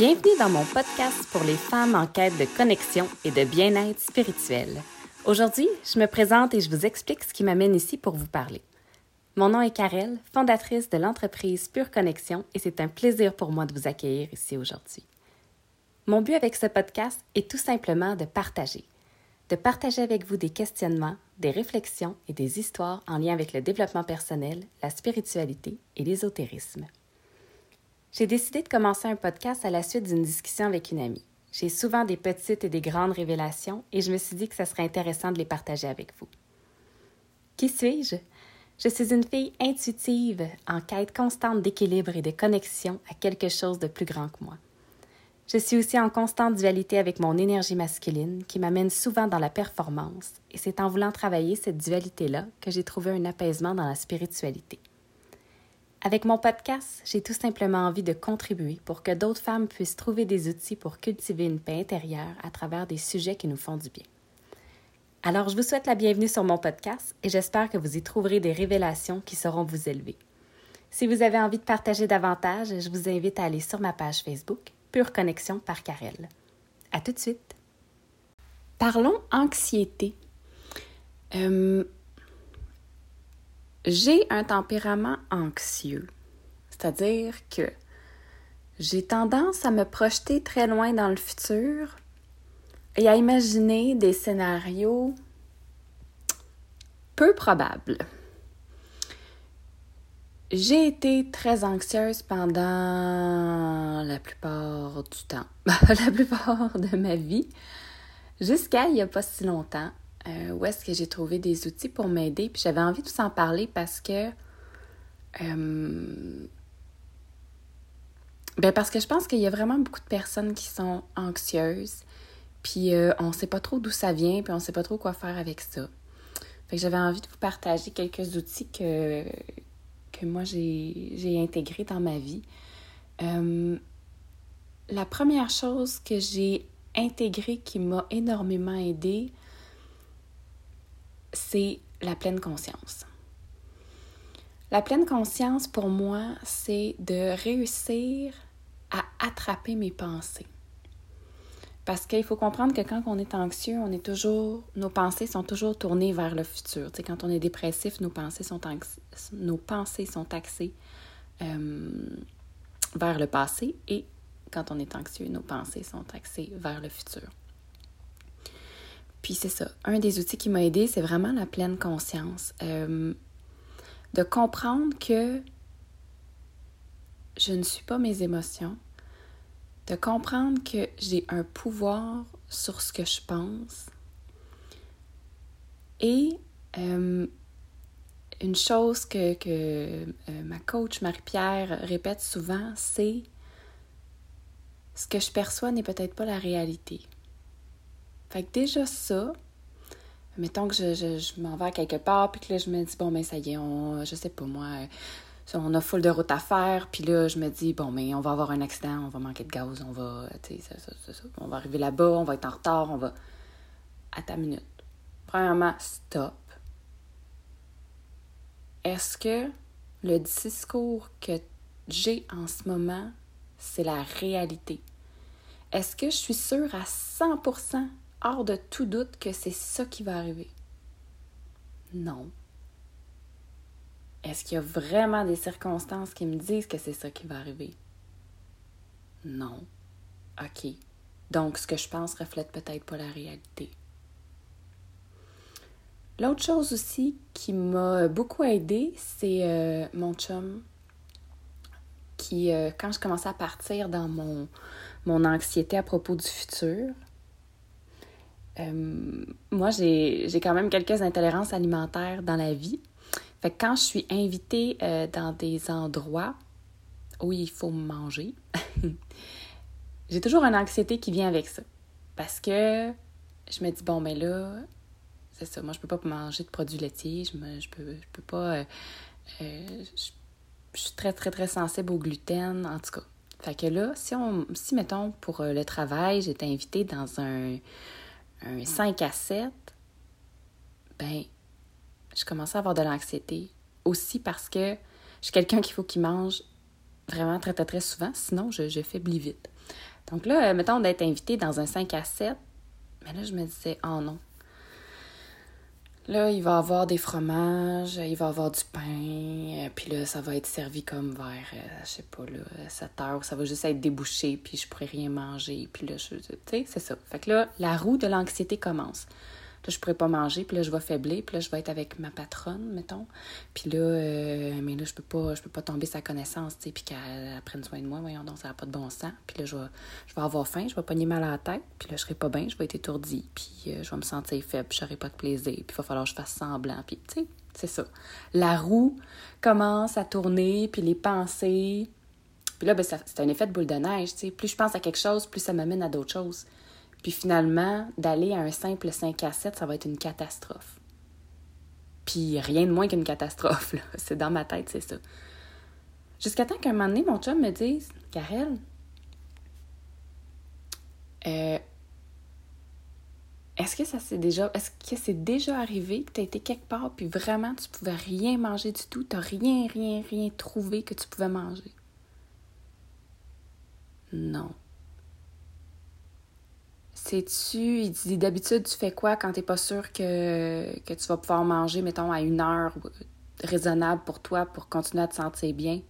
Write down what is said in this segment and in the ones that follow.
Bienvenue dans mon podcast pour les femmes en quête de connexion et de bien-être spirituel. Aujourd'hui, je me présente et je vous explique ce qui m'amène ici pour vous parler. Mon nom est Karel, fondatrice de l'entreprise Pure Connexion et c'est un plaisir pour moi de vous accueillir ici aujourd'hui. Mon but avec ce podcast est tout simplement de partager. De partager avec vous des questionnements, des réflexions et des histoires en lien avec le développement personnel, la spiritualité et l'ésotérisme. J'ai décidé de commencer un podcast à la suite d'une discussion avec une amie. J'ai souvent des petites et des grandes révélations et je me suis dit que ce serait intéressant de les partager avec vous. Qui suis-je? Je suis une fille intuitive, en quête constante d'équilibre et de connexion à quelque chose de plus grand que moi. Je suis aussi en constante dualité avec mon énergie masculine qui m'amène souvent dans la performance, et c'est en voulant travailler cette dualité-là que j'ai trouvé un apaisement dans la spiritualité. Avec mon podcast, j'ai tout simplement envie de contribuer pour que d'autres femmes puissent trouver des outils pour cultiver une paix intérieure à travers des sujets qui nous font du bien. Alors, je vous souhaite la bienvenue sur mon podcast et j'espère que vous y trouverez des révélations qui sauront vous élever. Si vous avez envie de partager davantage, je vous invite à aller sur ma page Facebook Pure Connexion par Karel. À tout de suite. Parlons anxiété. Euh, j'ai un tempérament anxieux, c'est-à-dire que j'ai tendance à me projeter très loin dans le futur et à imaginer des scénarios peu probables. J'ai été très anxieuse pendant la plupart du temps, la plupart de ma vie, jusqu'à il n'y a pas si longtemps, euh, où est-ce que j'ai trouvé des outils pour m'aider. Puis j'avais envie de s'en parler parce que. Euh, ben parce que je pense qu'il y a vraiment beaucoup de personnes qui sont anxieuses, puis euh, on ne sait pas trop d'où ça vient, puis on ne sait pas trop quoi faire avec ça. Fait que j'avais envie de vous partager quelques outils que, que moi j'ai intégré dans ma vie. La première chose que j'ai intégrée qui m'a énormément aidée, c'est la pleine conscience. La pleine conscience, pour moi, c'est de réussir à attraper mes pensées. Parce qu'il faut comprendre que quand on est anxieux, on est toujours, nos pensées sont toujours tournées vers le futur. Tu quand on est dépressif, nos pensées sont, nos pensées sont axées euh, vers le passé et quand on est anxieux, nos pensées sont axées vers le futur. Puis c'est ça, un des outils qui m'a aidé, c'est vraiment la pleine conscience. Euh, de comprendre que je ne suis pas mes émotions, de comprendre que j'ai un pouvoir sur ce que je pense. Et euh, une chose que, euh, ma coach Marie-Pierre répète souvent, c'est ce que je perçois n'est peut-être pas la réalité. Fait que déjà ça, mettons que je, je, m'en vais quelque part, puis que là, je me dis, bon, mais ben, ça y est, on, je sais pas moi, on a full de route à faire, puis là, je me dis, bon, mais on va avoir un accident, on va manquer de gaz, on va, tu ça, ça, ça, on va arriver là-bas, on va être en retard, on va. À ta minute. Premièrement, stop. Est-ce que le discours que j'ai en ce moment, c'est la réalité? Est-ce que je suis sûre à 100%, hors de tout doute, que c'est ça qui va arriver? Non. Est-ce qu'il y a vraiment des circonstances qui me disent que c'est ça qui va arriver? Non. OK. Donc, ce que je pense reflète peut-être pas la réalité. L'autre chose aussi qui m'a beaucoup aidé, c'est euh, mon chum qui, euh, quand je commençais à partir dans mon, mon anxiété à propos du futur, euh, moi, j'ai quand même quelques intolérances alimentaires dans la vie. Fait que quand je suis invitée euh, dans des endroits où il faut manger, j'ai toujours une anxiété qui vient avec ça. Parce que je me dis, bon, mais ben là, c'est ça, moi, je peux pas manger de produits laitiers, je, me, je, peux, je peux pas. Euh, euh, je, suis très, très, très sensible au gluten, en tout cas. Fait que là, si, on, si mettons, pour le travail, j'étais invitée dans un, un 5 à 7, ben, je commençais à avoir de l'anxiété. Aussi parce que je suis quelqu'un qu'il faut qu'il mange vraiment très, très, très souvent, sinon je, je faiblis vite. Donc là, mettons d'être invité dans un 5 à 7, mais là, je me disais, oh non, Là, il va avoir des fromages, il va avoir du pain, euh, puis là, ça va être servi comme vers, euh, je sais pas, là, 7 heures, ça va juste être débouché, puis je pourrais rien manger, puis là, je, tu sais, c'est ça. Fait que là, la roue de l'anxiété commence. Là, je pourrais pas manger, puis là, je vais faiblir, puis là, je vais être avec ma patronne, mettons. Puis là, euh, mais là, je peux pas, je peux pas tomber sa connaissance, puis qu'elle prenne soin de moi, voyons donc, ça n'a pas de bon sens. Puis là, je vais, je vais avoir faim, je vais pogner mal à la tête, puis là, je serai pas bien, je vais être étourdie, puis euh, je vais me sentir faible, puis j'aurai pas de plaisir, puis il va falloir que je fasse semblant, puis tu sais, c'est ça. La roue commence à tourner, puis les pensées... Puis là, ben, c'est un effet de boule de neige, tu sais. Plus je pense à quelque chose, plus ça m'amène à d'autres choses. Puis finalement, d'aller à un simple 5 à 7, ça va être une catastrophe. Puis rien de moins qu'une catastrophe, là. C'est dans ma tête, c'est ça. Jusqu'à temps qu'un moment donné, mon chum me dise Karel, euh, est-ce que ça s'est déjà. Est-ce que c'est déjà arrivé que tu as été quelque part puis vraiment tu pouvais rien manger du tout? Tu rien, rien, rien trouvé que tu pouvais manger? Non. Sais-tu, il dit d'habitude, tu fais quoi quand t'es pas sûr que, que tu vas pouvoir manger, mettons, à une heure raisonnable pour toi pour continuer à te sentir bien?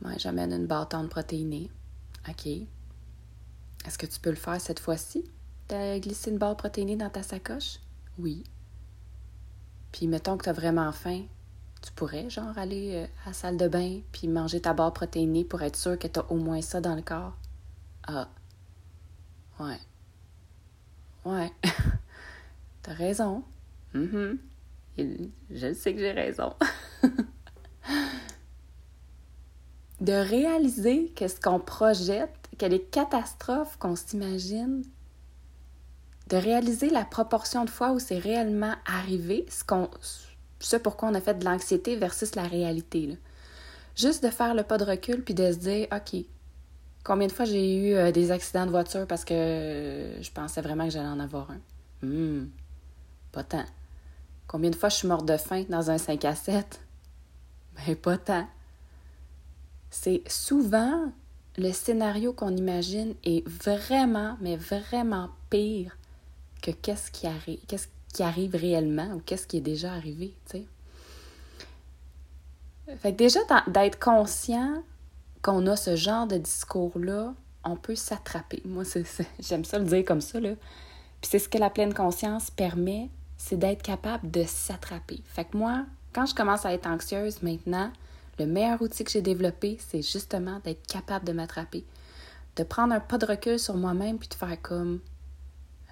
Moi, j'amène une bâtonne protéinée. OK. Est-ce que tu peux le faire cette fois-ci? T'as glissé une barre protéinée dans ta sacoche? Oui. Puis mettons que t'as vraiment faim, tu pourrais, genre, aller euh, à la salle de bain puis manger ta barre protéinée pour être sûr que t'as au moins ça dans le corps? Ah. Ouais. Ouais. T'as raison. Mm Je sais que j'ai raison. de réaliser que ce qu'on projette, que les catastrophes qu'on s'imagine, de réaliser la proportion de fois où c'est réellement arrivé, ce, qu'on, ce pourquoi on a fait de l'anxiété versus la réalité. Juste de faire le pas de recul puis de se dire, OK, Combien de fois j'ai eu euh, des accidents de voiture parce que je pensais vraiment que j'allais en avoir un? Hum, pas tant. Combien de fois je suis morte de faim dans un 5 à 7? Ben, pas tant. C'est souvent le scénario qu'on imagine est vraiment, mais vraiment pire que qu'est-ce qui qui arrive réellement ou qu'est-ce qui est déjà arrivé, tu sais. Fait que déjà, d'être conscient qu'on a ce genre de discours-là, on peut s'attraper. Moi, j'aime ça le dire comme ça. Là. Puis c'est ce que la pleine conscience permet, c'est d'être capable de s'attraper. Fait que moi, quand je commence à être anxieuse maintenant, le meilleur outil que j'ai développé, c'est justement d'être capable de m'attraper. De prendre un pas de recul sur moi-même puis de faire comme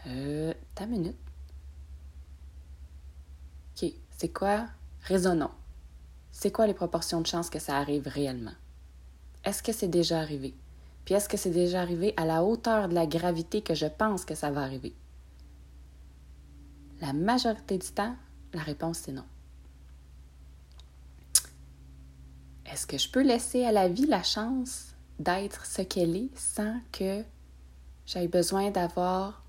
Euh, ta minute. OK, c'est quoi? Raisonnons. C'est quoi les proportions de chances que ça arrive réellement? Est-ce que c'est déjà arrivé? Puis est-ce que c'est déjà arrivé à la hauteur de la gravité que je pense que ça va arriver? La majorité du temps, la réponse c'est non. Est-ce que je peux laisser à la vie la chance d'être ce qu'elle est sans que j'aie besoin d'avoir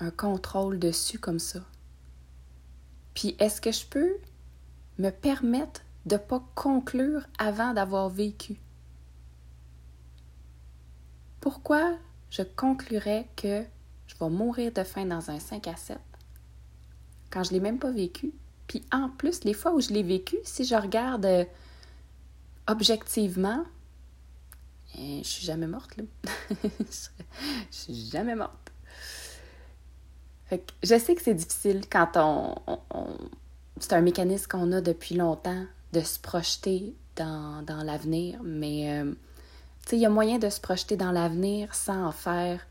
un contrôle dessus comme ça? Puis est-ce que je peux me permettre de ne pas conclure avant d'avoir vécu? Pourquoi je conclurais que je vais mourir de faim dans un 5 à 7 quand je ne l'ai même pas vécu? Puis en plus, les fois où je l'ai vécu, si je regarde euh, objectivement, eh, je suis jamais morte, là. je suis jamais morte. je sais que c'est difficile quand on, c'est un mécanisme qu'on a depuis longtemps de se projeter dans, l'avenir, mais euh, il y a moyen de se projeter dans l'avenir sans en faire.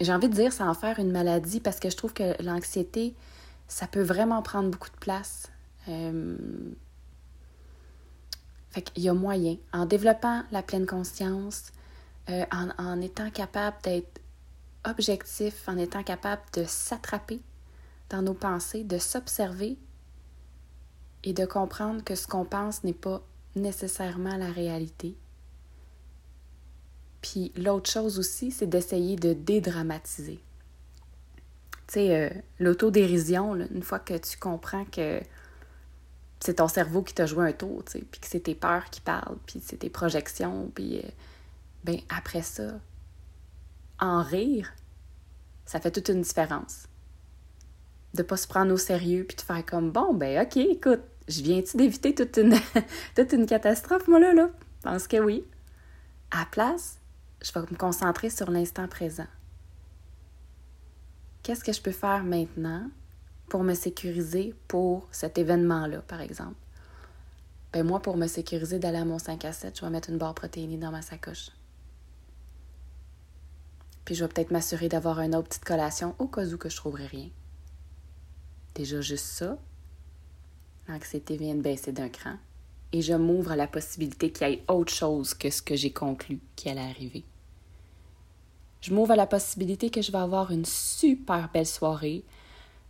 J'ai envie de dire sans en faire une maladie parce que je trouve que l'anxiété, ça peut vraiment prendre beaucoup de place. Euh... Fait qu'il y a moyen, en développant la pleine conscience, euh, en, en étant capable d'être objectif, en étant capable de s'attraper dans nos pensées, de s'observer et de comprendre que ce qu'on pense n'est pas nécessairement la réalité. Puis l'autre chose aussi, c'est d'essayer de dédramatiser. Tu sais, euh, l'autodérision, une fois que tu comprends que c'est ton cerveau qui t'a joué un tour, tu sais, puis que c'est tes peurs qui parlent, puis c'est tes projections, puis euh, ben après ça, en rire, ça fait toute une différence. De pas se prendre au sérieux puis de faire comme bon, ben ok, écoute, je viens-tu d'éviter toute une, catastrophe, moi là, là? Je pense que oui. À la place, je vais me concentrer sur l'instant présent. Qu'est-ce que je peux faire maintenant pour me sécuriser pour cet événement-là, par exemple? Ben moi, pour me sécuriser d'aller à mon 5 à 7, je vais mettre une barre protéinée dans ma sacoche. Puis je vais peut-être m'assurer d'avoir une autre petite collation au cas où que je trouverai rien. Déjà juste ça, l'anxiété vient de baisser d'un cran et je m'ouvre à la possibilité qu'il y ait autre chose que ce que j'ai conclu qui allait arriver. Je m'ouvre à la possibilité que je vais avoir une super belle soirée,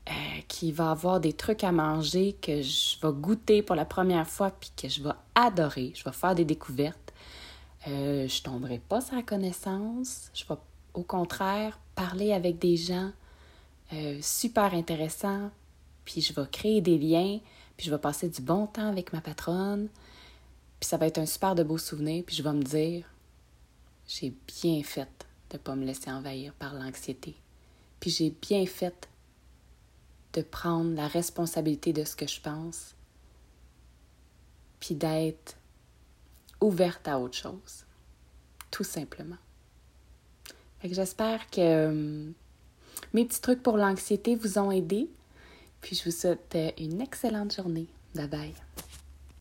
euh, qui va avoir des trucs à manger que je vais goûter pour la première fois puis que je vais adorer. Je vais faire des découvertes. Euh, je tomberai pas sur la connaissance. Je vais au contraire, parler avec des gens euh, super intéressants, puis je vais créer des liens, puis je vais passer du bon temps avec ma patronne, puis ça va être un super de beau souvenir, puis je vais me dire, j'ai bien fait de ne pas me laisser envahir par l'anxiété, puis j'ai bien fait de prendre la responsabilité de ce que je pense, puis d'être ouverte à autre chose, tout simplement j'espère que euh, mes petits trucs pour l'anxiété vous ont aidé. Puis je vous souhaite une excellente journée. Bye bye.